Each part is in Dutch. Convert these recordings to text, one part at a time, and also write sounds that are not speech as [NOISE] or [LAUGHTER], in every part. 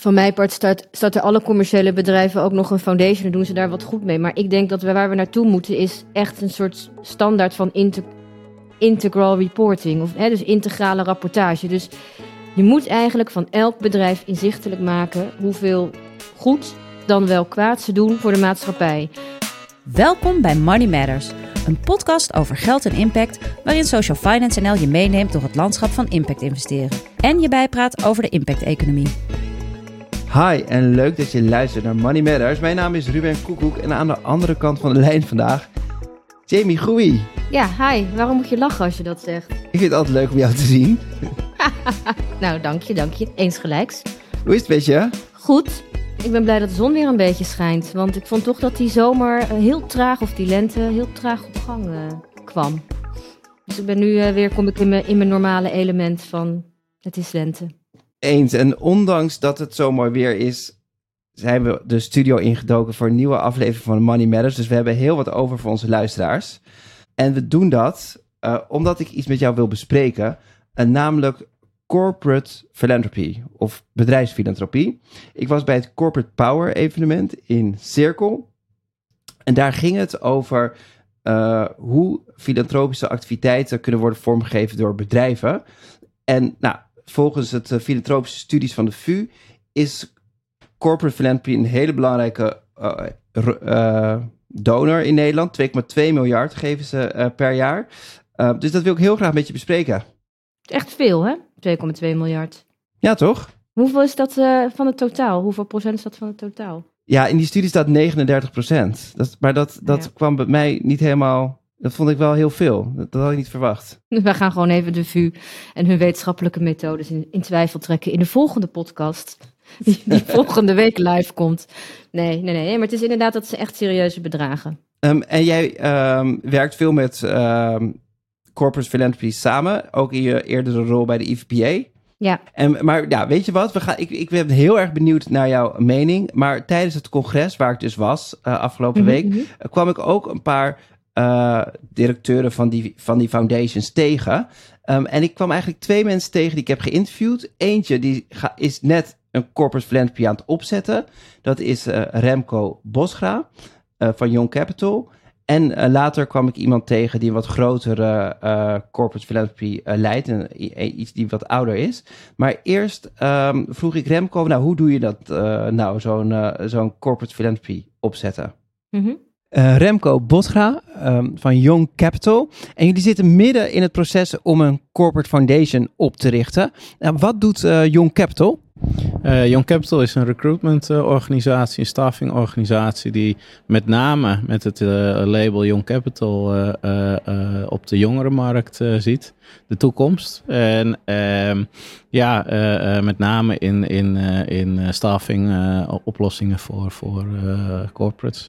van mijn part start, starten alle commerciële bedrijven ook nog een foundation en doen ze daar wat goed mee. Maar ik denk dat we waar we naartoe moeten is echt een soort standaard van integral reporting. Of, hè, dus integrale rapportage. Dus je moet eigenlijk van elk bedrijf inzichtelijk maken hoeveel goed dan wel kwaad ze doen voor de maatschappij. Welkom bij Money Matters, een podcast over geld en impact waarin Social Finance NL je meeneemt door het landschap van impact investeren en je bijpraat over de impact-economie. Hi en leuk dat je luistert naar Money Matters. Mijn naam is Ruben Koekoek en aan de andere kant van de [LAUGHS] lijn vandaag Jamie Groei. Ja, hi. Waarom moet je lachen als je dat zegt? Ik vind het altijd leuk om jou te zien. [LAUGHS] nou, dank je, dank je. Eens gelijks. Hoe is het met je? Goed. Ik ben blij dat de zon weer een beetje schijnt. Want ik vond toch dat die zomer eh, heel traag, of die lente, heel traag op gang uh, kwam. Dus ik ben nu uh, weer, kom ik in mijn, in mijn normale element van het is lente. Eens. En ondanks dat het zo mooi weer is, zijn we de studio ingedoken voor een nieuwe aflevering van Money Matters. Dus we hebben heel wat over voor onze luisteraars. En we doen dat uh, omdat ik iets met jou wil bespreken. Uh, namelijk corporate philanthropy of bedrijfsfilantropie. Ik was bij het Corporate Power evenement in Cirkel. En daar ging het over uh, hoe filantropische activiteiten kunnen worden vormgegeven door bedrijven. En nou, volgens het filantropische studies van de VU is corporate philanthropy een hele belangrijke uh, uh, donor in Nederland. 2,2 miljard geven ze per jaar. dus dat wil ik heel graag met je bespreken. Echt veel, hè? 2,2 miljard. Ja, toch? Hoeveel is dat van het totaal? Hoeveel procent is dat van het totaal? Ja, in die studie staat 39 procent. Dat, maar dat, dat ja. kwam bij mij niet helemaal dat vond ik wel heel veel. Dat, dat, had ik niet verwacht. [LAUGHS] We gaan gewoon even de VU en hun wetenschappelijke methodes in, in twijfel trekken in de volgende podcast. [LAUGHS] Die, die [LAUGHS] volgende week live komt. Nee, nee, nee. Maar het is inderdaad dat ze echt serieuze bedragen. Um, en jij um, werkt veel met um, corporate philanthropy samen. Ook in je eerdere rol bij de IVPA. Ja. En, maar ja, weet je wat? We gaan, ik, ik ben heel erg benieuwd naar jouw mening. Maar tijdens het congres, waar ik dus was uh, afgelopen week, mm -hmm. kwam ik ook een paar uh, directeuren van die, van die foundations tegen. Um, en ik kwam eigenlijk twee mensen tegen die ik heb geïnterviewd. Eentje die is net een corporate philanthropy aan het opzetten. Dat is uh, Remco Bosgra uh, van Young Capital. En later kwam ik iemand tegen die een wat grotere corporate philanthropy leidt. En iets die wat ouder is. Maar eerst um, vroeg ik Remco, nou hoe doe je dat nou, zo'n zo'n corporate philanthropy opzetten? Mm. Uh, Remco Bosgra um, van Young Capital. En jullie zitten midden in het proces om een corporate foundation op te richten. Uh, wat doet uh, Young Capital? Uh, Young Capital is een recruitment organisatie, een staffing organisatie die met name met het label Young Capital op de jongerenmarkt ziet, de toekomst. En ehm, ja, met name in, in, in staffing oplossingen voor, voor corporates.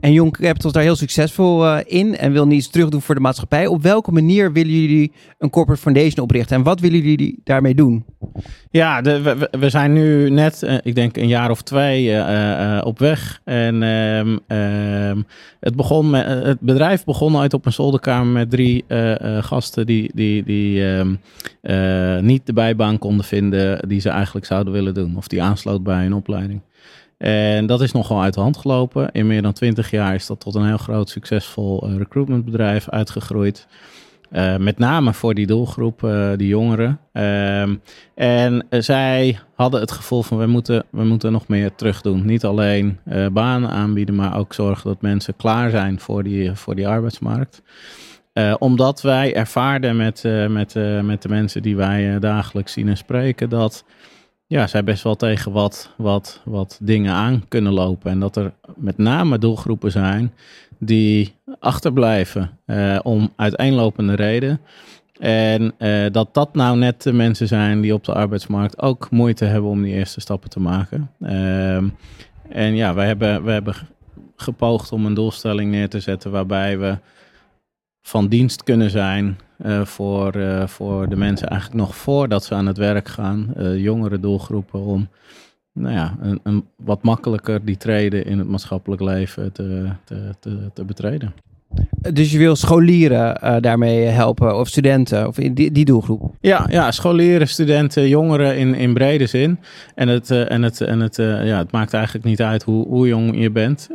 En Young Capital is daar heel succesvol uh, in en wil niets terug doen voor de maatschappij. Op welke manier willen jullie een corporate foundation oprichten en wat willen jullie daarmee doen? Ja, de, we, zijn nu net, uh, ik denk een jaar of twee uh, op weg. En um, um, het, begon met, het bedrijf begon uit op een zolderkamer met drie gasten die, die, die um, niet de bijbaan konden vinden die ze eigenlijk zouden willen doen. Of die aansloot bij een opleiding. En dat is nogal uit de hand gelopen. In meer dan twintig jaar is dat tot een heel groot succesvol uh, recruitmentbedrijf uitgegroeid. Uh, met name voor die doelgroep, uh, die jongeren. Uh, en zij hadden het gevoel van we moeten, we moeten nog meer terug doen. Niet alleen banen aanbieden, maar ook zorgen dat mensen klaar zijn voor die, voor die arbeidsmarkt. omdat wij ervaarden met, met, met de mensen die wij dagelijks zien en spreken dat ja, zij best wel tegen wat, wat, wat dingen aan kunnen lopen. En dat er met name doelgroepen zijn die achterblijven uh, om uiteenlopende reden. En uh, dat dat nou net de mensen zijn die op de arbeidsmarkt ook moeite hebben om die eerste stappen te maken. Uh, en ja, wij hebben, wij hebben gepoogd om een doelstelling neer te zetten waarbij we van dienst kunnen zijn uh, voor, uh, voor de mensen eigenlijk nog voordat ze aan het werk gaan, uh, jongere doelgroepen, om nou ja, een, een, wat makkelijker die treden in het maatschappelijk leven te, te, te betreden. Dus je wil scholieren uh, daarmee helpen, of studenten, of in die, die doelgroep? Ja, ja, scholieren, studenten, jongeren in, in brede zin. En, het, uh, en, het, en het, uh, ja, het maakt eigenlijk niet uit hoe, hoe jong je bent.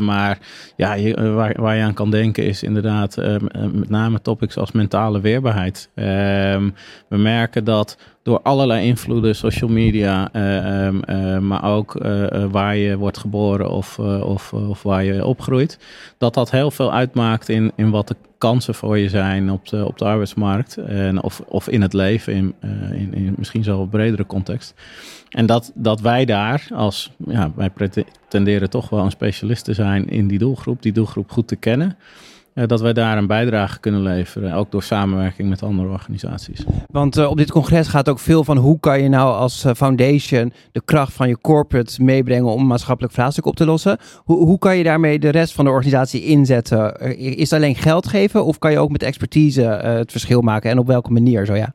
maar ja, waar, waar je aan kan denken is inderdaad met name topics als mentale weerbaarheid. Ehm, we merken dat door allerlei invloeden, social media, uh, uh, maar ook uh, waar je wordt geboren of, of, of waar je opgroeit, dat dat heel veel uitmaakt in, in wat de kansen voor je zijn op de, op de arbeidsmarkt en of, of in het leven, in, in, in misschien zo een bredere context. En dat, dat wij daar als, ja, wij pretenderen toch wel een specialist te zijn in die doelgroep, die doelgroep goed te kennen dat wij daar een bijdrage kunnen leveren, ook door samenwerking met andere organisaties. Want uh, op dit congres gaat ook veel van hoe kan je nou als uh, foundation de kracht van je corporate meebrengen om maatschappelijk vraagstuk op te lossen. Hoe, hoe kan je daarmee de rest van de organisatie inzetten? Is het alleen geld geven of kan je ook met expertise het verschil maken en op welke manier zo ja?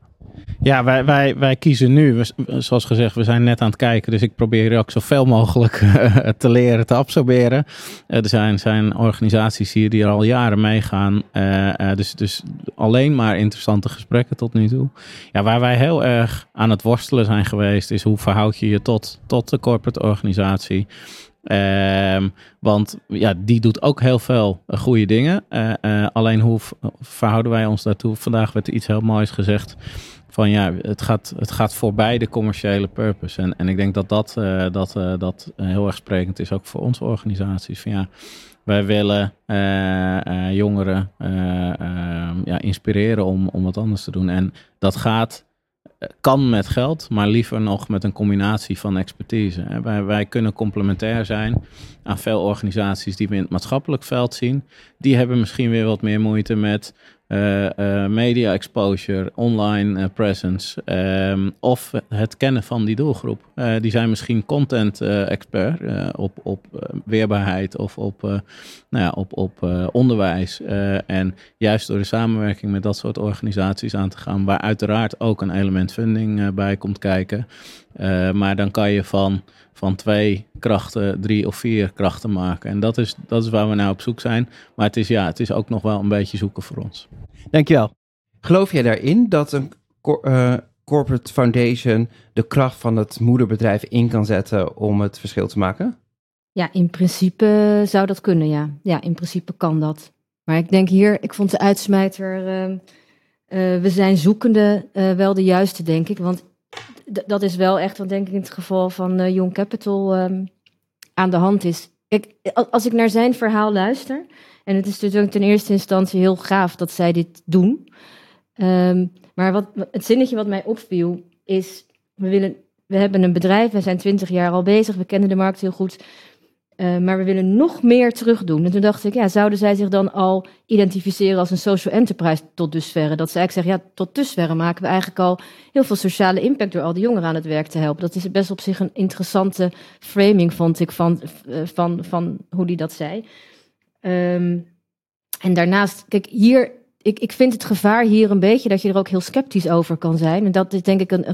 Ja, wij, wij, wij kiezen nu, zoals gezegd, we zijn net aan het kijken. Dus ik probeer ook zoveel mogelijk uh, [LAUGHS] te leren, te absorberen. Uh, er zijn, zijn organisaties hier die er al jaren meegaan. Uh, dus, dus alleen maar interessante gesprekken tot nu toe. Ja, waar wij heel erg aan het worstelen zijn geweest, is hoe verhoud je je tot, tot de corporate organisatie. Um, want ja, die doet ook heel veel goede dingen. Uh, uh, alleen hoe verhouden wij ons daartoe? Vandaag werd er iets heel moois gezegd van ja, het gaat, het gaat voorbij de commerciële purpose. En, en ik denk dat dat, dat, dat heel erg sprekend is ook voor onze organisaties. Van ja, wij willen jongeren ja, inspireren om, om wat anders te doen. En dat gaat, kan met geld, maar liever nog met een combinatie van expertise. Wij, wij kunnen complementair zijn aan veel organisaties die we in het maatschappelijk veld zien. Die hebben misschien weer wat meer moeite met media exposure, online uh, presence um, of het kennen van die doelgroep. die zijn misschien content expert op, op weerbaarheid of op, nou ja, op, op onderwijs. en juist door de samenwerking met dat soort organisaties aan te gaan, waar uiteraard ook een element funding bij komt kijken. maar dan kan je van van twee krachten, drie of vier krachten maken. En dat is, dat is waar we nou op zoek zijn. Maar het is, ja, het is ook nog wel een beetje zoeken voor ons. Dankjewel. Geloof jij daarin dat een uh, corporate foundation de kracht van het moederbedrijf in kan zetten om het verschil te maken? Ja, in principe zou dat kunnen, ja. Ja, in principe kan dat. Maar ik denk hier, ik vond de uitsmijter, uh, uh, we zijn zoekende wel de juiste, denk ik. Want dat is wel echt wat denk ik in het geval van uh, Young Capital um, aan de hand is. Als ik naar zijn verhaal luister, en het is natuurlijk ten eerste instantie heel gaaf dat zij dit doen. Um, maar wat, het zinnetje wat mij opviel is, we, willen, we hebben een bedrijf, we zijn twintig jaar al bezig, we kennen de markt heel goed. Uh, maar we willen nog meer terugdoen. En toen dacht ik, ja, zouden zij zich dan al identificeren als een social enterprise tot dusverre? Dat ze eigenlijk zeggen, ja, tot dusverre maken we eigenlijk al heel veel sociale impact door al die jongeren aan het werk te helpen. Dat is best op zich een interessante framing, vond ik, van, van, van, van hoe die dat zei. Um, en daarnaast, kijk, hier ik, ik vind het gevaar hier een beetje dat je er ook heel sceptisch over kan zijn. En dat is denk ik een.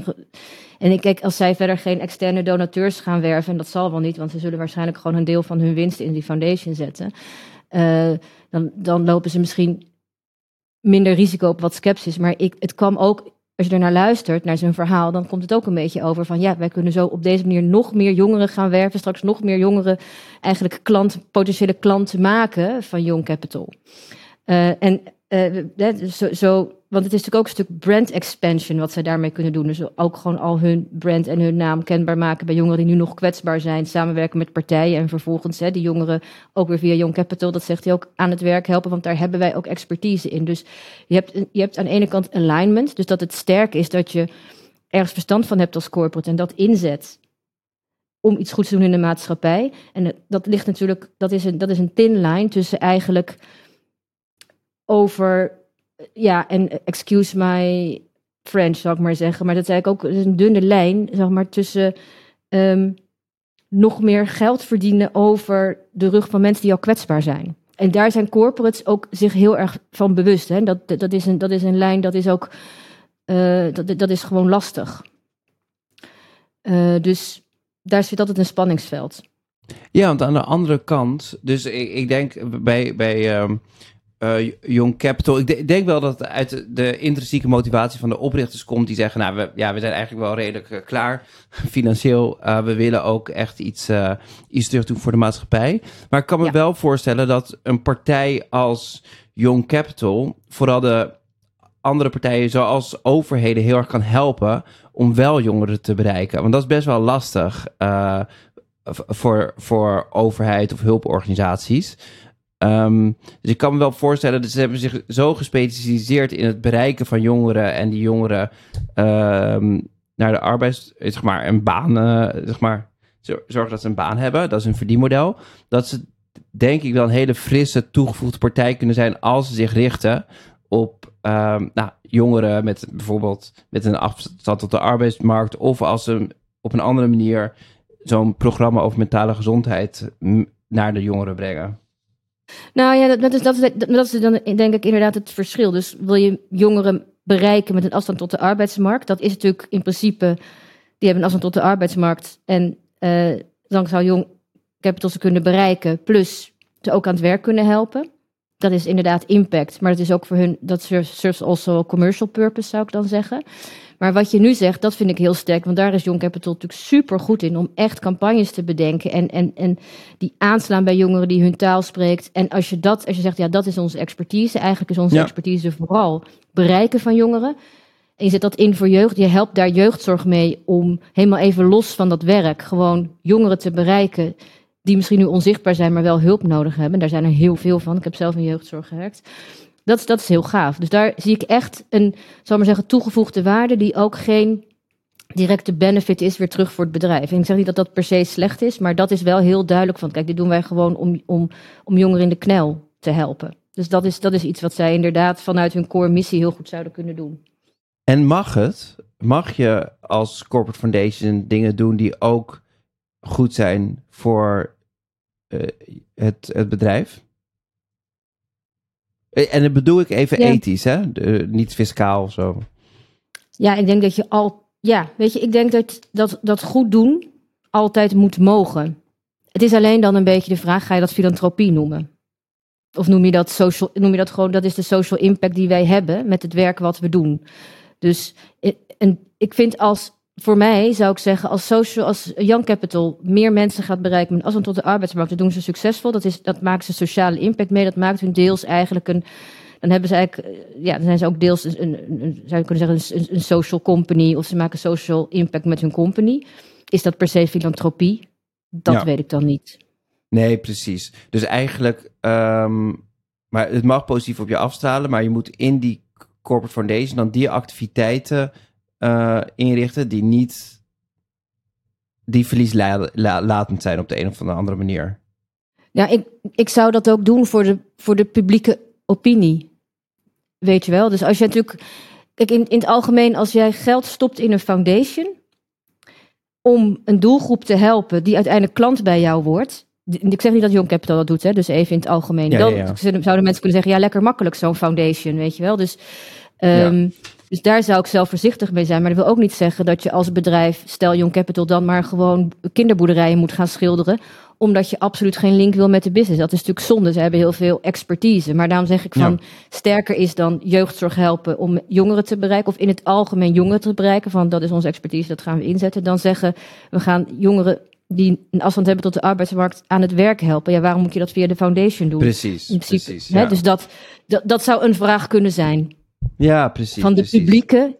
en ik kijk, als zij verder geen externe donateurs gaan werven, en dat zal wel niet, want ze zullen waarschijnlijk gewoon een deel van hun winst in die foundation zetten. Uh, dan, dan lopen ze misschien minder risico op wat sceptisch. Maar ik, het kwam ook, als je er naar luistert, naar zijn verhaal, dan komt het ook een beetje over van ja, wij kunnen zo op deze manier nog meer jongeren gaan werven, straks nog meer jongeren eigenlijk klant, potentiële klanten maken van Young Capital. Uh, en uh, zo, zo, want het is natuurlijk ook een stuk brand expansion wat zij daarmee kunnen doen. Dus ook gewoon al hun brand en hun naam kenbaar maken bij jongeren die nu nog kwetsbaar zijn. Samenwerken met partijen en vervolgens hè, die jongeren ook weer via Young Capital, dat zegt hij ook, aan het werk helpen. Want daar hebben wij ook expertise in. Dus je hebt, je hebt aan de ene kant alignment, dus dat het sterk is dat je ergens verstand van hebt als corporate en dat inzet om iets goeds te doen in de maatschappij. En dat ligt natuurlijk, dat is een, dat is een thin line tussen eigenlijk over, ja, en excuse my French, zal ik maar zeggen, maar dat is eigenlijk ook een dunne lijn, zeg maar, tussen um, nog meer geld verdienen over de rug van mensen die al kwetsbaar zijn. En daar zijn corporates ook zich heel erg van bewust. Hè? Dat, dat, is een, dat is een lijn, dat is ook, uh, dat, dat is gewoon lastig. Uh, dus daar zit altijd een spanningsveld. Ja, want aan de andere kant, dus ik, ik denk bij, bij ehm, eh, Young Capital, ik, de- ik denk wel dat het uit de, intrinsieke motivatie van de oprichters komt die zeggen, nou, we, ja, we zijn eigenlijk wel redelijk eh, klaar [LAUGHS] financieel. Eh, we willen ook echt iets, iets terug doen voor de maatschappij. Maar ik kan me Ja. wel voorstellen dat een partij als Young Capital, vooral de andere partijen zoals overheden heel erg kan helpen om wel jongeren te bereiken. Want dat is best wel lastig voor, voor overheid of hulporganisaties. Ehm, dus ik kan me wel voorstellen dat ze hebben zich zo gespecialiseerd in het bereiken van jongeren en die jongeren ehm, naar de arbeids, zeg maar, een baan, eh, zeg maar, zor- zorgen dat ze een baan hebben. Dat is een verdienmodel. Dat ze, denk ik, wel een hele frisse, toegevoegde partij kunnen zijn als ze zich richten op ehm, nou, jongeren met bijvoorbeeld met een afstand tot de arbeidsmarkt. Of als ze op een andere manier zo'n programma over mentale gezondheid naar de jongeren brengen. Nou ja, dat, is, dat, is, dat is dan denk ik inderdaad het verschil. Dus wil je jongeren bereiken met een afstand tot de arbeidsmarkt? Dat is natuurlijk in principe, die hebben een afstand tot de arbeidsmarkt. En eh, dan zou Jong Capital ze kunnen bereiken, plus ze ook aan het werk kunnen helpen. Dat is inderdaad impact, maar dat is ook voor hun, dat serves also commercial purpose zou ik dan zeggen. Maar wat je nu zegt, dat vind ik heel sterk, want daar is Young Capital natuurlijk super goed in om echt campagnes te bedenken en, en, en die aanslaan bij jongeren die hun taal spreekt. En als je dat, als je zegt, ja, dat is onze expertise, eigenlijk is onze Ja. expertise vooral bereiken van jongeren. En je zet dat in voor jeugd, je helpt daar jeugdzorg mee om helemaal even los van dat werk gewoon jongeren te bereiken die misschien nu onzichtbaar zijn, maar wel hulp nodig hebben. Daar zijn er heel veel van. Ik heb zelf in jeugdzorg gewerkt. Dat, dat is heel gaaf. Dus daar zie ik echt een, zal maar zeggen, toegevoegde waarde die ook geen directe benefit is weer terug voor het bedrijf. En ik zeg niet dat dat per se slecht is, maar dat is wel heel duidelijk van, kijk, dit doen wij gewoon om, om, om jongeren in de knel te helpen. Dus dat is, dat is iets wat zij inderdaad vanuit hun core missie heel goed zouden kunnen doen. En mag het? Mag je als corporate foundation dingen doen die ook goed zijn voor eh, het, het bedrijf? Eh, En dat bedoel ik even Ja. ethisch, hè? De- niet fiscaal of zo. Ja, ik denk dat je al. Ja, weet je, ik denk dat, dat dat goed doen altijd moet mogen. Het is alleen dan een beetje de vraag: ga je dat filantropie noemen? Of noem je dat social? Noem je dat gewoon? Dat is de social impact die wij hebben met het werk wat we doen. Dus eh, en ik vind als voor mij zou ik zeggen, als social, als Young Capital meer mensen gaat bereiken met afstand tot de arbeidsmarkt, dat doen ze succesvol. Dat, is, dat maakt ze sociale impact mee. Dat maakt hun deels eigenlijk een. Dan hebben ze eigenlijk, eh, ja, dan zijn ze ook deels een, een, een- zou je kunnen zeggen, een, een social company of ze maken social impact met hun company. Is dat per se filantropie? Dat Ja. weet ik dan niet. Nee, precies. Dus eigenlijk, ehm, maar het mag positief op je afstralen, maar je moet in die corporate foundation dan die activiteiten eh, inrichten die niet, die verlieslatend zijn op de een of andere manier. Ja, ik, ik zou dat ook doen voor de, voor de publieke opinie. Weet je wel? Dus als je natuurlijk. Kijk, in, in het algemeen, als jij geld stopt in een foundation. om een doelgroep te helpen die uiteindelijk klant bij jou wordt. Ik zeg niet dat Young Capital dat doet, hè, dus even in het algemeen. Ja, Dan ja, ja. zouden mensen kunnen zeggen: ja, lekker makkelijk zo'n foundation, weet je wel. Dus, ehm, dus daar zou ik zelf voorzichtig mee zijn. Maar dat wil ook niet zeggen dat je als bedrijf, stel Young Capital, dan maar gewoon kinderboerderijen moet gaan schilderen omdat je absoluut geen link wil met de business. Dat is natuurlijk zonde. Ze hebben heel veel expertise. Maar daarom zeg ik van Ja. sterker is dan jeugdzorg helpen om jongeren te bereiken. Of in het algemeen jongeren te bereiken. Van dat is onze expertise, dat gaan we inzetten. Dan zeggen we gaan jongeren die een afstand hebben tot de arbeidsmarkt aan het werk helpen. Ja, waarom moet je dat via de foundation doen? Precies, In principe, precies. hè? Ja, Dus dat, dat, dat zou een vraag kunnen zijn ja precies. van de precies. publieke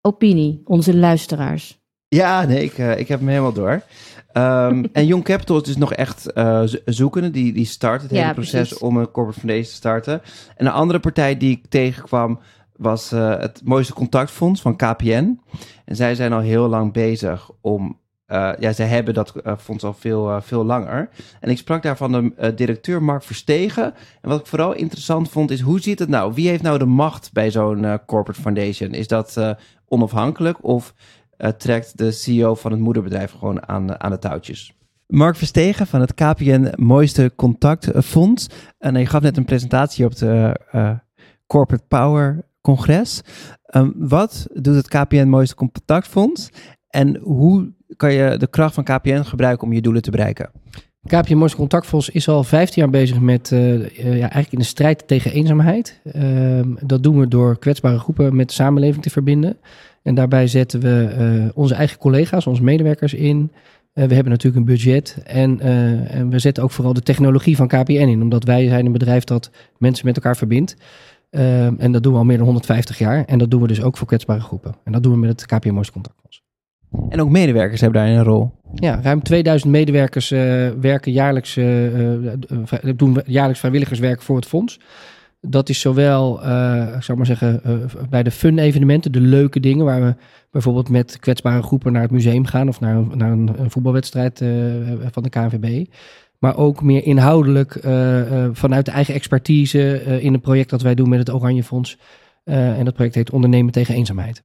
opinie, onze luisteraars. Ja, nee, ik, eh, ik heb hem helemaal door. Ehm, [LAUGHS] en Young Capital is dus nog echt zo- zoekende. Die, die start het Ja, hele proces precies. om een corporate foundation te starten. En een andere partij die ik tegenkwam was eh, het Mooiste Contactfonds van KPN. En zij zijn al heel lang bezig om... eh, ja, zij hebben dat eh, fonds al veel, eh, veel langer. En ik sprak daar van de eh, directeur Mark Verstegen. En wat ik vooral interessant vond is, hoe zit het nou? Wie heeft nou de macht bij zo'n eh, corporate foundation? Is dat eh, onafhankelijk of eh, trekt de CEO van het moederbedrijf gewoon aan, aan de touwtjes. Mark Verstegen van het KPN Mooiste Contactfonds. En je gaf net een presentatie op de eh, Corporate Power Congres. Ehm, wat doet het KPN Mooiste Contactfonds en hoe kan je de kracht van KPN gebruiken om je doelen te bereiken? KPN Mooiste Contactfonds is al 15 jaar bezig met uh, uh, ja, eigenlijk in de strijd tegen eenzaamheid. Uh, dat doen we door kwetsbare groepen met de samenleving te verbinden. En daarbij zetten we onze eigen collega's, onze medewerkers in. we hebben natuurlijk een budget en, en, we zetten ook vooral de technologie van KPN in. Omdat wij zijn een bedrijf dat mensen met elkaar verbindt. en dat doen we al meer dan 150 jaar. En dat doen we dus ook voor kwetsbare groepen. En dat doen we met het KPN Mooiste Contactfonds. En ook medewerkers hebben daarin een rol. Ja, ruim 2000 medewerkers uh, werken jaarlijks, uh, doen jaarlijks vrijwilligerswerk voor het fonds. Dat is zowel, ik zou maar zeggen, bij de fun-evenementen, de leuke dingen, waar we bijvoorbeeld met kwetsbare groepen naar het museum gaan of naar, naar een voetbalwedstrijd van de KNVB. Maar ook meer inhoudelijk vanuit de eigen expertise in een project dat wij doen met het Oranje Fonds. en dat project heet Ondernemen tegen Eenzaamheid.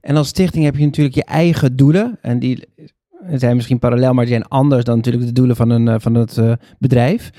En als stichting heb je natuurlijk je eigen doelen. En die zijn misschien parallel, maar die zijn anders dan natuurlijk de doelen van, een, eh, van het uh, bedrijf.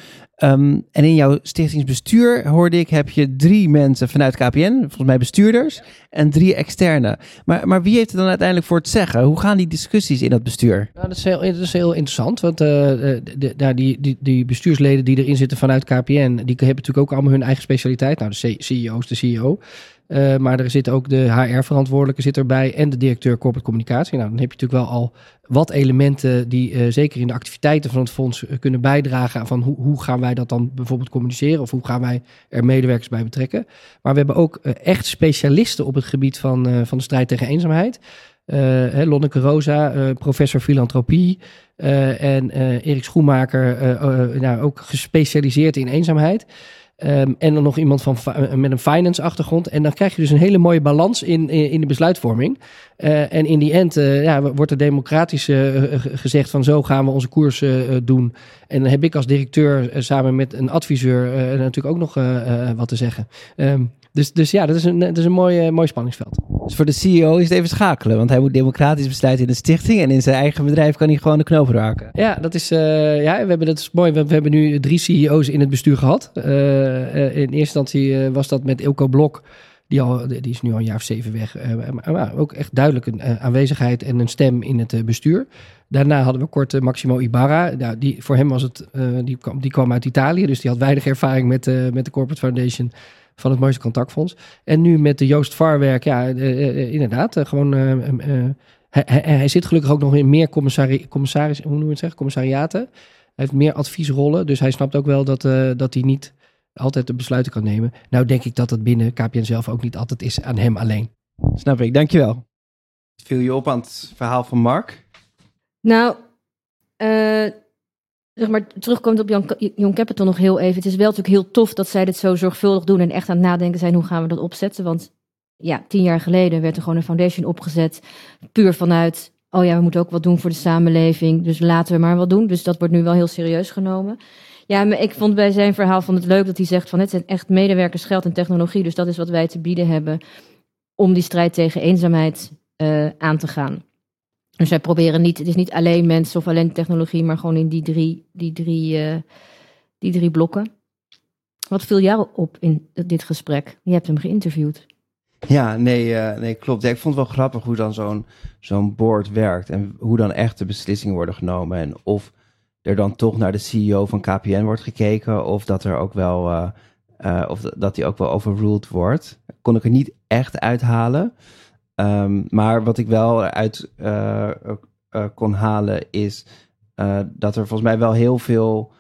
Um, en in jouw stichtingsbestuur hoorde ik, heb je drie mensen vanuit KPN, volgens mij bestuurders, en drie externe. Maar, maar wie heeft er dan uiteindelijk voor het zeggen? Hoe gaan die discussies in dat bestuur? Dat, is heel, dat is heel interessant, want uh, de, die, die, die bestuursleden die erin zitten vanuit KPN, die hebben natuurlijk ook allemaal hun eigen specialiteit. Nou, de CEO is de CEO. Uh, maar er zit ook de HR-verantwoordelijke zit erbij en de directeur corporate communicatie. Nou, dan heb je natuurlijk wel al wat elementen die uh, zeker in de activiteiten van het fonds uh, kunnen bijdragen van hoe, hoe gaan wij dat dan bijvoorbeeld communiceren of hoe gaan wij er medewerkers bij betrekken. Maar we hebben ook echt specialisten op het gebied van, van de strijd tegen eenzaamheid. Lonneke Rosa, professor filantropie en Erik Schoenmaker, nou, ook gespecialiseerd in eenzaamheid. Um, en dan nog iemand van, uh, met een finance achtergrond. En dan krijg je dus een hele mooie balans in, in, de besluitvorming. Uh, en in die end uh, ja, wordt er democratisch gezegd van zo gaan we onze koers doen. En dan heb ik als directeur samen met een adviseur natuurlijk ook nog wat te zeggen. Um, dus, dus ja, dat is een, dat is een mooi, mooi spanningsveld. Dus voor de CEO is het even schakelen, want hij moet democratisch besluiten in de stichting en in zijn eigen bedrijf kan hij gewoon de knoop raken. Ja, dat is, uh, ja, we hebben, dat is mooi. We, we, hebben nu drie CEO's in het bestuur gehad. Uh, in eerste instantie was dat met Ilko Blok. Die, al, die is nu al een jaar of zeven weg. maar, maar, ook echt duidelijk een aanwezigheid en een stem in het bestuur. Daarna hadden we kort Maximo Ibarra. Nou, die, voor hem was het, die, kwam, die kwam uit Italië, dus die had weinig ervaring met, met de Corporate Foundation van het mooiste contactfonds. En nu met de Joost Varwerk, ja, uh, inderdaad, gewoon. Hij, hij, hij, zit gelukkig ook nog in meer commissari commissaris, hoe noem je het zeggen, commissariaten. Hij heeft meer adviesrollen, dus hij snapt ook wel dat, dat hij niet altijd de besluiten kan nemen. Nou denk ik dat dat binnen KPN zelf ook niet altijd is aan hem alleen. Snap ik, dankjewel. Viel je op aan het verhaal van Mark? Nou, uh, zeg maar, terugkomt op Young Capital nog heel even. Het is wel natuurlijk heel tof dat zij dit zo zorgvuldig doen en echt aan het nadenken zijn hoe gaan we dat opzetten. Want ja, tien jaar geleden werd er gewoon een foundation opgezet, puur vanuit, oh ja, we moeten ook wat doen voor de samenleving, dus laten we maar wat doen. Dus dat wordt nu wel heel serieus genomen. Ja, maar ik vond bij zijn verhaal van het leuk dat hij zegt van het zijn echt medewerkers, geld en technologie. Dus dat is wat wij te bieden hebben om die strijd tegen eenzaamheid uh, aan te gaan. Dus wij proberen niet, het is niet alleen mensen of alleen technologie, maar gewoon in die drie, die drie, uh, die drie blokken. Wat viel jou op in dit gesprek? Je hebt hem geïnterviewd. Ja, nee, uh, nee klopt. Ik vond het wel grappig hoe dan zo'n zo'n board werkt en hoe dan echt de beslissingen worden genomen. En of er dan toch naar de CEO van KPN wordt gekeken of dat er ook wel, uh, of dat die ook wel overruled wordt. Kon ik er niet echt uithalen. Um, maar wat ik wel eruit uh, uh, kon halen is uh, dat er volgens mij wel heel veel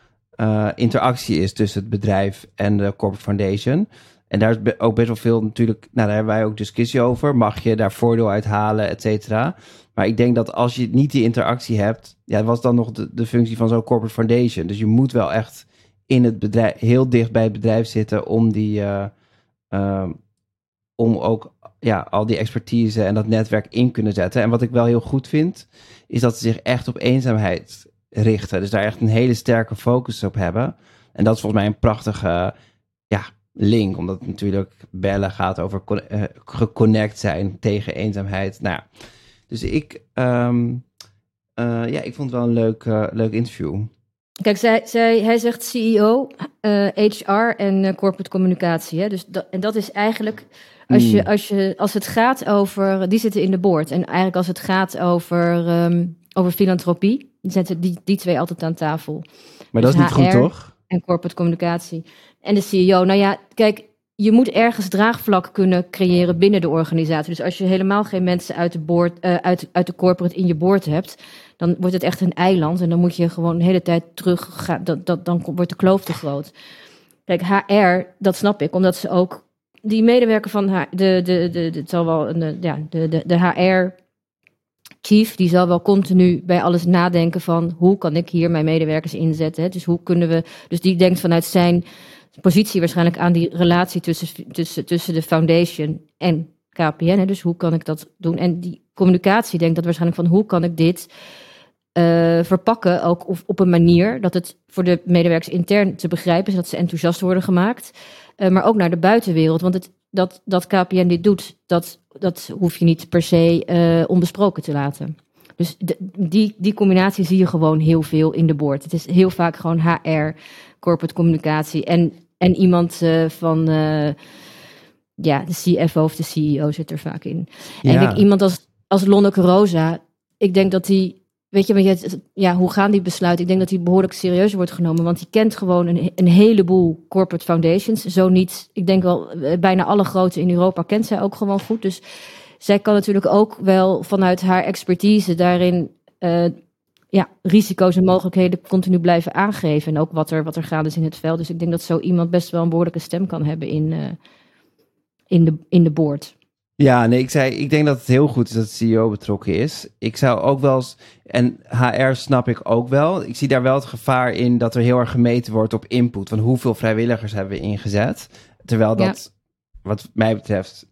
interactie is tussen het bedrijf en de Corporate Foundation. En daar is ook best wel veel natuurlijk, nou daar hebben wij ook discussie over. Mag je daar voordeel uit halen, et cetera. Maar ik denk dat als je niet die interactie hebt, ja, was dan nog de, functie van zo'n Corporate Foundation. Dus je moet wel echt in het bedrijf, heel dicht bij het bedrijf zitten om die, om ook ja, al die expertise en dat netwerk in kunnen zetten. En wat ik wel heel goed vind, is dat ze zich echt op eenzaamheid richten. Dus daar echt een hele sterke focus op hebben. En dat is volgens mij een prachtige ja, link, omdat het natuurlijk bellen gaat over uh, geconnect zijn tegen eenzaamheid. Nou dus ik, um, uh, ja, ik vond het wel een leuk, uh, leuk interview. Kijk, zij, zij, hij zegt CEO, HR en corporate communicatie. Hè? Dus dat, en dat is eigenlijk als, je, hmm. als, je, als het gaat over, die zitten in de boord. En eigenlijk als het gaat over, um, over filantropie, zetten die, die twee altijd aan tafel. Maar dat is Dus niet goed, toch? En corporate communicatie. En de CEO. Nou ja, kijk, je moet ergens draagvlak kunnen creëren binnen de organisatie. Dus als je helemaal geen mensen uit de, board, eh, uit, uit de corporate in je board hebt, dan wordt het echt een eiland. En dan moet je gewoon de hele tijd terug gaan. Dat, dat, dan wordt de kloof te groot. Kijk, HR, dat snap ik, omdat ze ook die medewerker van haar, de, de, de, de, het zal wel een, eh, ja, de, de, de HR chief, die zal wel continu bij alles nadenken van hoe kan ik hier mijn medewerkers inzetten. Hè? Dus hoe kunnen we, dus die denkt vanuit zijn positie waarschijnlijk aan die relatie tussen, tussen, tussen de foundation en KPN. Hè? Dus hoe kan ik dat doen? En die communicatie denkt dat waarschijnlijk van hoe kan ik dit eh, verpakken, ook op, een manier dat het voor de medewerkers intern te begrijpen is, dat ze enthousiast worden gemaakt, Eh, maar ook naar de buitenwereld. Want het, dat, dat KPN dit doet, dat, dat hoef je niet per se eh, onbesproken te laten. Dus die, die combinatie zie je gewoon heel veel in de board. Het is heel vaak gewoon HR, corporate communicatie en, en iemand eh, van eh, ja, de CFO of de CEO zit er vaak in. En Ja. kijk, iemand als, als Lonneke Rosa, ik denk dat die, weet je, want je, ja, hoe gaan die besluiten? Ik denk dat die behoorlijk serieus wordt genomen, want die kent gewoon een, een heleboel corporate foundations. Zo niet, ik denk wel, eh, bijna alle grote in Europa kent zij ook gewoon goed. Dus zij kan natuurlijk ook wel vanuit haar expertise daarin ja, risico's en mogelijkheden continu blijven aangeven. En ook wat er, wat er gaande is in het veld. Dus ik denk dat zo iemand best wel een behoorlijke stem kan hebben in, eh, in, de, in de board. Ja, nee, ik zei, ik denk dat het heel goed is dat de CEO betrokken is. Ik zou ook wel en HR snap ik ook wel. Ik zie daar wel het gevaar in dat er heel erg gemeten wordt op input. Van hoeveel vrijwilligers hebben we ingezet. Terwijl dat, wat mij betreft,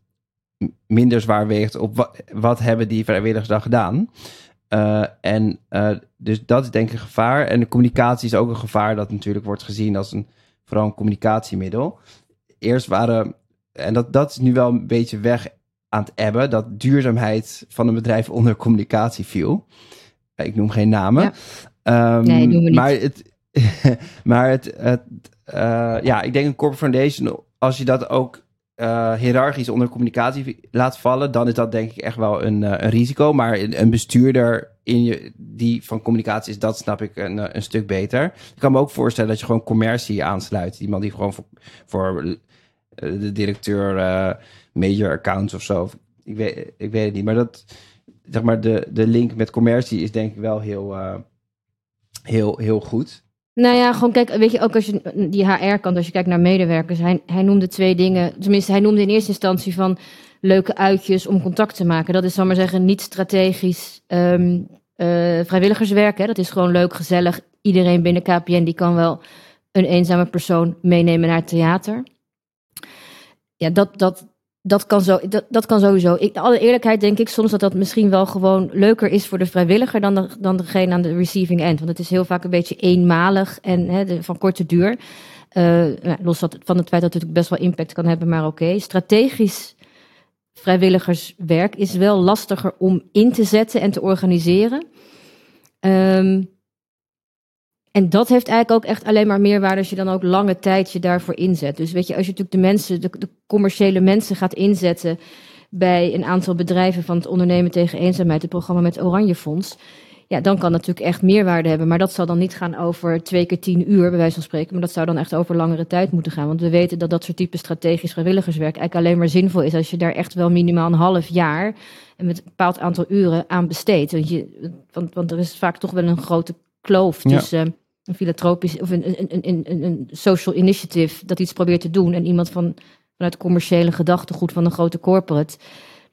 minder zwaar weegt op wat, wat hebben die vrijwilligers dan gedaan. Eh, en eh, dus dat is denk ik een gevaar. En de communicatie is ook een gevaar dat natuurlijk wordt gezien als een, vooral een communicatiemiddel. Eerst waren, en dat, dat is nu wel een beetje weg aan het ebben, dat duurzaamheid van een bedrijf onder communicatie viel. Ik noem geen namen. Ja. Ehm, Nee, doen we niet. Maar het, [LAUGHS] maar het, het eh, ja, ik denk een corporate foundation, als je dat ook eh hiërarchisch onder communicatie laat vallen, dan is dat denk ik echt wel een, eh, een risico. Maar een, bestuurder in je, die van communicatie is, dat snap ik een, eh, een stuk beter. Ik kan me ook voorstellen dat je gewoon commercie aansluit. Iemand die gewoon voor, voor de directeur major accounts of zo. Ik weet, ik weet het niet. Maar dat, zeg maar, de, de link met commercie is denk ik wel heel, heel, heel goed. Nou ja, gewoon kijk, weet je, ook als je die HR-kant, als je kijkt naar medewerkers, hij, noemde twee dingen. Tenminste, hij noemde in eerste instantie van leuke uitjes om contact te maken. Dat is, zal maar zeggen, niet strategisch ehm, eh, vrijwilligerswerk. Hè. Dat is gewoon leuk, gezellig. Iedereen binnen KPN die kan wel een eenzame persoon meenemen naar het theater. Ja, dat, dat, dat, kan, zo, dat, dat kan sowieso. Ik, alle eerlijkheid denk ik soms dat dat misschien wel gewoon leuker is voor de vrijwilliger dan, dan degene aan de receiving end. Want het is heel vaak een beetje eenmalig en hè, van korte duur. Eh, nou, los van het feit dat het natuurlijk best wel impact kan hebben, maar oké. Strategisch vrijwilligerswerk is wel lastiger om in te zetten en te organiseren. Ehm, en dat heeft eigenlijk ook echt alleen maar meerwaarde als je dan ook lange tijd je daarvoor inzet. Dus weet je, als je natuurlijk de mensen, de, de commerciële mensen gaat inzetten bij een aantal bedrijven van het ondernemen tegen eenzaamheid, het programma met Oranje Fonds. Ja, dan kan natuurlijk echt meerwaarde hebben. Maar dat zal dan niet gaan over twee keer tien uur, bij wijze van spreken. Maar dat zou dan echt over langere tijd moeten gaan. Want we weten dat dat soort type strategisch vrijwilligerswerk eigenlijk alleen maar zinvol is als je daar echt wel minimaal een half jaar en met een bepaald aantal uren aan besteedt. Want, je, want, want er is vaak toch wel een grote kloof Ja. Een filantropisch of een, een, een, een, social initiative dat iets probeert te doen en iemand van, vanuit commerciële gedachtegoed van een grote corporate.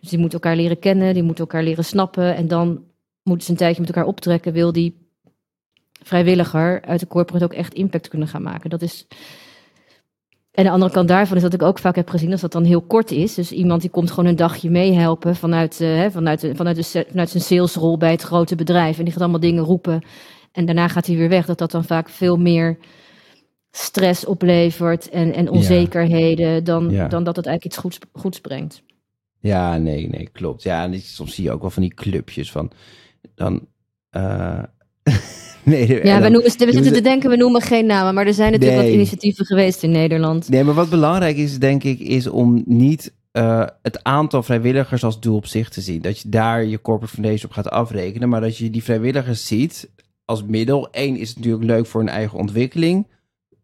Dus die moeten elkaar leren kennen, die moeten elkaar leren snappen en dan moeten ze een tijdje met elkaar optrekken. Wil die vrijwilliger uit de corporate ook echt impact kunnen gaan maken? Dat is. En de andere kant daarvan is dat ik ook vaak heb gezien als dat dan heel kort is. Dus iemand die komt gewoon een dagje meehelpen vanuit, eh, vanuit, vanuit, vanuit zijn salesrol bij het grote bedrijf. En die gaat allemaal dingen roepen. En daarna gaat hij weer weg. Dat dat dan vaak veel meer stress oplevert en, en onzekerheden dan, Ja. dan dat het eigenlijk iets goeds, goeds brengt. Ja, nee, nee, klopt. Ja, en soms zie je ook wel van die clubjes van dan. eh [LAUGHS] nee, Ja, we, noemen, we zitten ze- te denken, we noemen geen namen. Maar er zijn natuurlijk Nee. wat initiatieven geweest in Nederland. Nee, maar wat belangrijk is, denk ik, is om niet eh, het aantal vrijwilligers als doel op zich te zien. Dat je daar je corporate foundation op gaat afrekenen, maar dat je die vrijwilligers ziet als middel. Eén is het natuurlijk leuk voor een eigen ontwikkeling.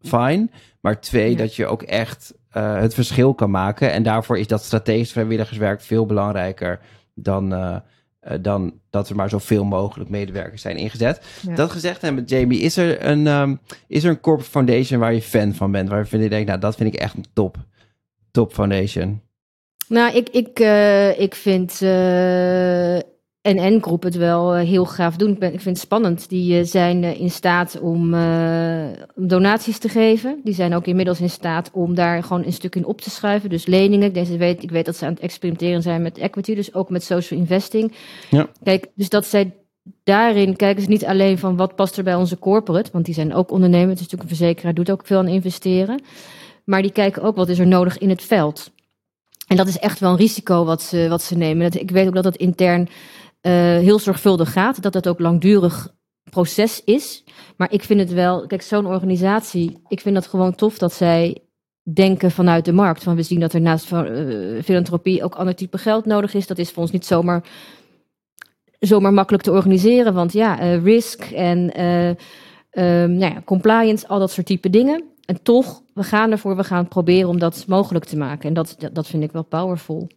Fine. Maar twee, Ja. dat je ook echt eh, het verschil kan maken. En daarvoor is dat strategisch vrijwilligerswerk veel belangrijker dan, eh, eh, dan dat er maar zoveel mogelijk medewerkers zijn ingezet. Ja. Dat gezegd hebben, Jamie, is er, een, ehm, is er een corporate foundation waar je fan van bent? Waar je denkt, nou, dat vind ik echt een top, top foundation. Nou, ik, ik, ik vind NN Groep het wel eh, heel gaaf doen. Ik, ben, ik vind het spannend. Die eh, zijn eh, in staat om, om donaties te geven. Die zijn ook inmiddels in staat om daar gewoon een stuk in op te schuiven. Dus leningen. Deze weet, ik weet dat ze aan het experimenteren zijn met equity, dus ook met social investing. Ja. Kijk, dus dat zij daarin kijken ze niet alleen van wat past er bij onze corporate, want die zijn ook ondernemers. Het is natuurlijk een verzekeraar, doet ook veel aan investeren. Maar die kijken ook wat is er nodig in het veld. En dat is echt wel een risico wat ze, wat ze nemen. Dat, ik weet ook dat het intern heel zorgvuldig gaat. Dat het ook langdurig proces is. Maar ik vind het wel, kijk, zo'n organisatie, ik vind dat gewoon tof dat zij denken vanuit de markt. Van we zien dat er naast uh, filantropie ook ander type geld nodig is. Dat is voor ons niet zomaar, zomaar makkelijk te organiseren. Want ja, uh, risk en um, nou ja, compliance, al dat soort type dingen. En toch, we gaan ervoor, we gaan proberen om dat mogelijk te maken. En dat, dat, vind ik wel powerful.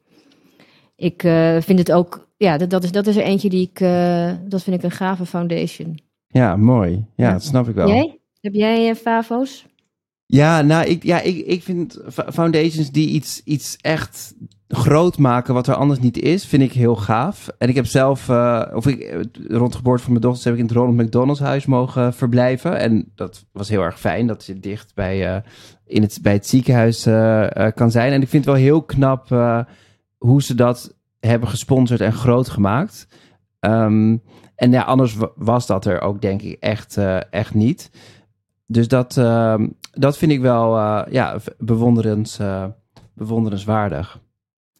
Ik vind het ook, ja, dat, dat, is, dat is er eentje die ik, uh, dat vind ik een gave foundation. Ja, mooi. Ja, ja. dat snap ik wel. Jij? Heb jij uh, FAVO's? Ja, nou, ik, ja, ik, ik vind foundations die iets, iets echt groot maken wat er anders niet is, vind ik heel gaaf. En ik heb zelf, uh, of ik, rond de geboorte van mijn dochters heb ik in het Ronald McDonald's huis mogen verblijven. En dat was heel erg fijn, dat je dicht bij, uh, in het, bij het ziekenhuis uh, kan zijn. En ik vind het wel heel knap hoe ze dat hebben gesponsord en groot gemaakt. Um, en ja, anders was dat er ook denk ik echt, echt niet. Dus dat, dat vind ik wel ja, bewonderens, bewonderenswaardig.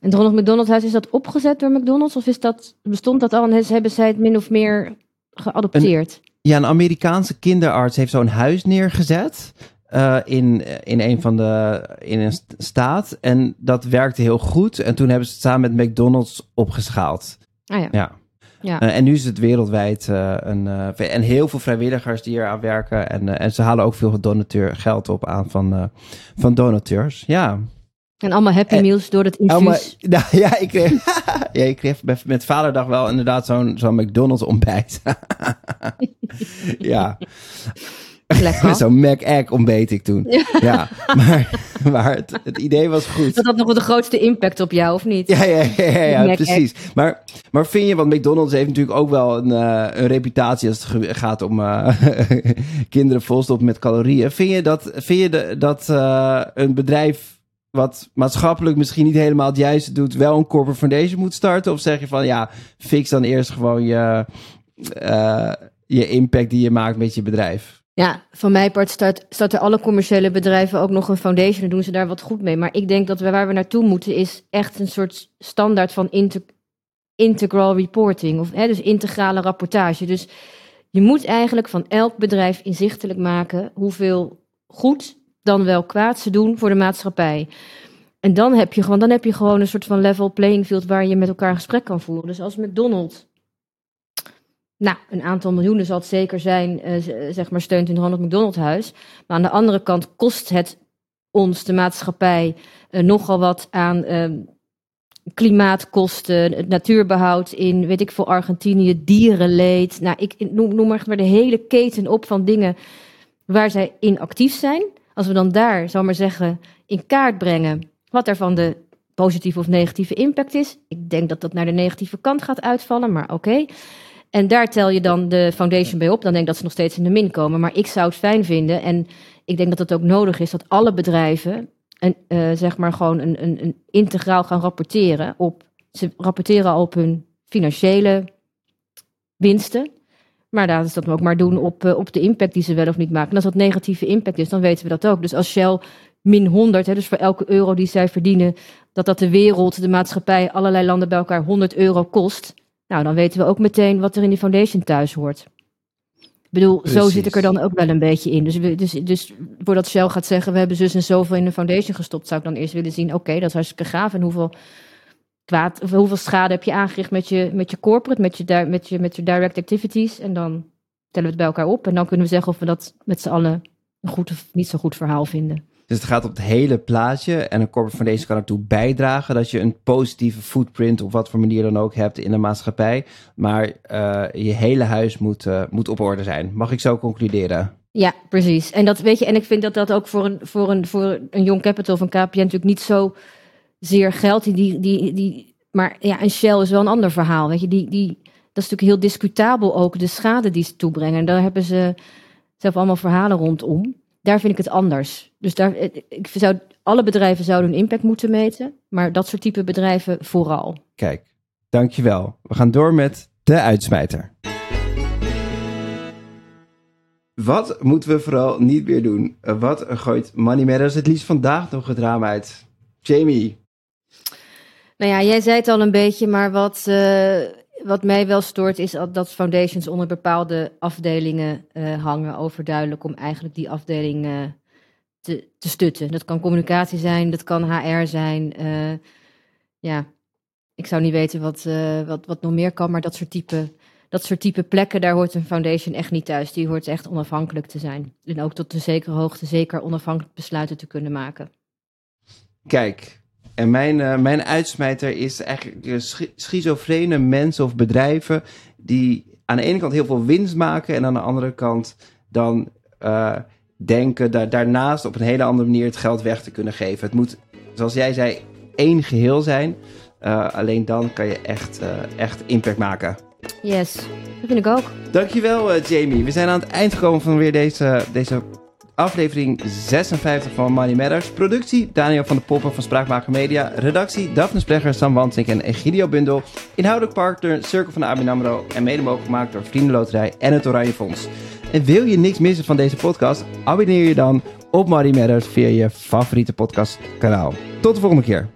En het Ronald McDonald Huis, is dat opgezet door McDonald's? Of is dat, bestond dat al en hebben zij het min of meer geadopteerd? Een, ja, een Amerikaanse kinderarts heeft zo'n huis neergezet. Uh, in, in een van de in een staat. En dat werkte heel goed. En toen hebben ze het samen met McDonald's opgeschaald. Ah ja. ja. ja. Uh, en nu is het wereldwijd uh, een. en heel veel vrijwilligers die er aan werken. En, en ze halen ook veel donateur geld op aan van, van donateurs. Ja. En allemaal Happy en, Meals door het infuus. Allemaal, [LAUGHS] nou, ja, ik kreeg, [LAUGHS] ja, ik kreeg met, met Vaderdag wel inderdaad zo'n zo'n McDonald's ontbijt. [LAUGHS] ja. Lekker. [LAUGHS] Zo'n Mac-egg ontbeet ik toen. Ja, ja maar, maar het, het, idee was goed. Dat had nog wel de grootste impact op jou, of niet? Ja, ja, ja, ja, ja precies. Maar, maar vind je, want McDonald's heeft natuurlijk ook wel een, uh, een reputatie als het gaat om uh, [LAUGHS] kinderen volstoppen met calorieën. Vind je dat, vind je de, dat uh, een bedrijf wat maatschappelijk misschien niet helemaal het juiste doet, wel een corporate foundation moet starten? Of zeg je van ja, fix dan eerst gewoon je, je impact die je maakt met je bedrijf? Ja, van mijn part start, starten alle commerciële bedrijven ook nog een foundation en doen ze daar wat goed mee. Maar ik denk dat we waar we naartoe moeten is echt een soort standaard van integral reporting. Of, hè, dus integrale rapportage. Dus je moet eigenlijk van elk bedrijf inzichtelijk maken hoeveel goed dan wel kwaad ze doen voor de maatschappij. En dan heb je gewoon, dan heb je gewoon een soort van level playing field waar je met elkaar gesprek kan voeren. Dus als McDonald's nou, een aantal miljoenen zal het zeker zijn, uh, zeg maar, steunt in het Ronald McDonald Huis. Maar aan de andere kant kost het ons, de maatschappij, uh, nogal wat aan uh, klimaatkosten, het natuurbehoud in, weet ik veel, Argentinië, dierenleed. Nou, ik noem, noem maar de hele keten op van dingen waar zij in actief zijn. Als we dan daar, zal maar zeggen, in kaart brengen wat er van de positieve of negatieve impact is. Ik denk dat dat naar de negatieve kant gaat uitvallen, maar oké. En daar tel je dan de foundation bij op. Dan denk ik dat ze nog steeds in de min komen. Maar ik zou het fijn vinden. En ik denk dat het ook nodig is dat alle bedrijven. Een, uh, zeg maar gewoon een, een, een, integraal gaan rapporteren. Op, ze rapporteren al op hun financiële winsten. Maar laten ze dat ook maar doen op, uh, op de impact die ze wel of niet maken. En als dat negatieve impact is, dan weten we dat ook. Dus als Shell min 100, hè, dus voor elke euro die zij verdienen, dat dat de wereld, de maatschappij, allerlei landen bij elkaar 100 euro kost. Nou, dan weten we ook meteen wat er in die foundation thuis hoort. Ik bedoel, Precies. zo zit ik er dan ook wel een beetje in. Dus, we, dus, dus voordat Shell gaat zeggen, we hebben zus en zoveel in de foundation gestopt, zou ik dan eerst willen zien, oké, okay, dat is hartstikke gaaf. En hoeveel, kwaad, of hoeveel schade heb je aangericht met je, met je corporate, met je, met, je, met je direct activities? En dan tellen we het bij elkaar op. En dan kunnen we zeggen of we dat met z'n allen een goed of niet zo goed verhaal vinden. Dus het gaat op het hele plaatje. En een corporate foundation kan ertoe bijdragen dat je een positieve footprint op wat voor manier dan ook hebt in de maatschappij. Maar uh, je hele huis moet, uh, moet op orde zijn. Mag ik zo concluderen? Ja, precies. En dat weet je, en ik vind dat dat ook voor een, voor een, voor een Young Capital van KPN natuurlijk niet zo zeer geldt. Die, die, die, maar ja, een Shell is wel een ander verhaal. Weet je, die, die, dat is natuurlijk heel discutabel ook, de schade die ze toebrengen. En daar hebben ze zelf allemaal verhalen rondom daar vind ik het anders. Dus daar, ik zou, alle bedrijven zouden hun impact moeten meten, maar dat soort type bedrijven vooral. Kijk, dankjewel. We gaan door met de uitsmijter. Wat moeten we vooral niet meer doen? Wat gooit Money Matters het liefst vandaag nog het raam uit? Jamie. Nou ja, jij zei het al een beetje, maar wat, uh, wat mij wel stoort is dat foundations onder bepaalde afdelingen uh, hangen. Overduidelijk om eigenlijk die afdeling uh, te, te, stutten. Dat kan communicatie zijn, dat kan HR zijn. Uh, ja, ik zou niet weten wat, wat, wat nog meer kan, maar dat soort, type, dat soort type plekken, daar hoort een foundation echt niet thuis. Die hoort echt onafhankelijk te zijn. En ook tot een zekere hoogte zeker onafhankelijk besluiten te kunnen maken. Kijk, en mijn, uh, mijn uitsmijter is eigenlijk schizofrene mensen of bedrijven die aan de ene kant heel veel winst maken en aan de andere kant dan uh, denken da daarnaast op een hele andere manier het geld weg te kunnen geven. Het moet, zoals jij zei, één geheel zijn. Uh, alleen dan kan je echt, echt impact maken. Yes, dat vind ik ook. Dankjewel Jamie. We zijn aan het eind gekomen van weer deze, deze aflevering 56 van Money Matters. Productie Daniel van de Poppen van Spraakmaker Media. Redactie Daphne Splegger, Sam Wansink en Egidio Bundel. Inhoudelijk partner Cirkel van de. En mede mogelijk gemaakt door Vriendenloterij en het Oranje Fonds. En wil je niks missen van deze podcast? Abonneer je dan op Money Matters via je favoriete podcastkanaal. Tot de volgende keer.